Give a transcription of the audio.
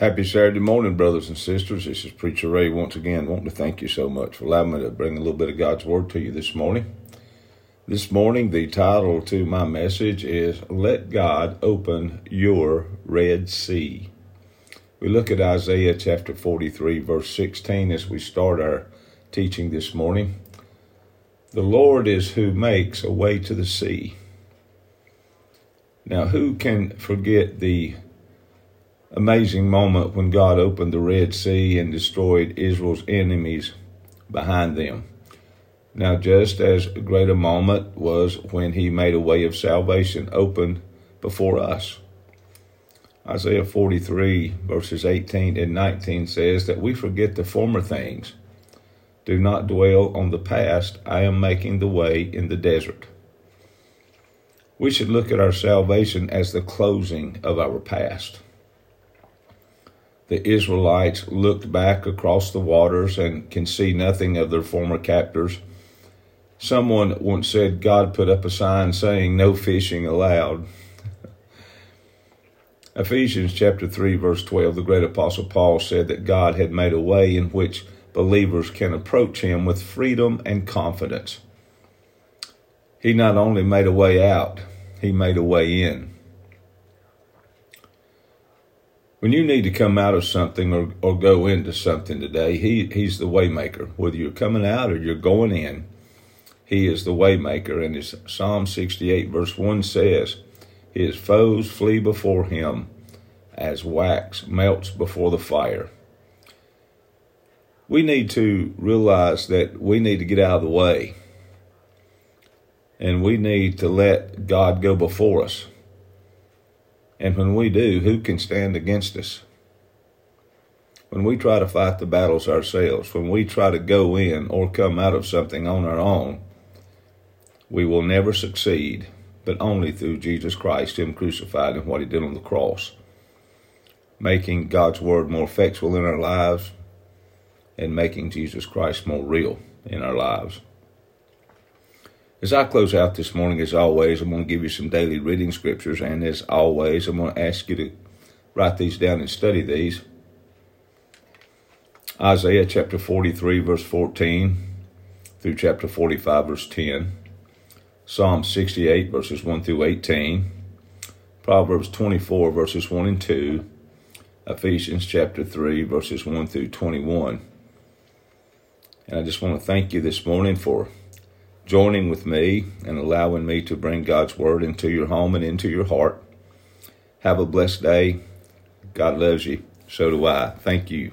Happy Saturday morning, brothers and sisters. This is Preacher Ray once again. wanting to thank you so much for allowing me to bring a little bit of God's Word to you this morning. This morning, the title to my message is Let God Open Your Red Sea. We look at Isaiah chapter 43, verse 16 as we start our teaching this morning. The Lord is who makes a way to the sea. Now, who can forget the amazing moment when God opened the Red Sea and destroyed Israel's enemies behind them. Now, just as great a moment was when he made a way of salvation open before us. Isaiah 43, verses 18 and 19 says that we forget the former things. Do not dwell on the past. I am making the way in the desert. We should look at our salvation as the closing of our past the Israelites looked back across the waters and can see nothing of their former captors. Someone once said God put up a sign saying, No fishing allowed. Ephesians chapter 3, verse 12, the great apostle Paul said that God had made a way in which believers can approach Him with freedom and confidence. He not only made a way out, He made a way in when you need to come out of something or, or go into something today, he, he's the waymaker. Whether you're coming out or you're going in, he is the waymaker. And his Psalm 68 verse 1 says, His foes flee before him as wax melts before the fire. We need to realize that we need to get out of the way. And we need to let God go before us. And when we do, who can stand against us? When we try to fight the battles ourselves, when we try to go in or come out of something on our own, we will never succeed, but only through Jesus Christ, Him crucified, and what He did on the cross, making God's Word more effectual in our lives and making Jesus Christ more real in our lives. As I close out this morning, as always, I'm going to give you some daily reading scriptures, and as always, I'm going to ask you to write these down and study these. Isaiah chapter 43, verse 14 through chapter 45, verse 10. Psalm 68, verses 1 through 18. Proverbs 24, verses 1 and 2. Ephesians chapter 3, verses 1 through 21. And I just want to thank you this morning for joining with me and allowing me to bring God's Word into your home and into your heart. Have a blessed day. God loves you. So do I. Thank you.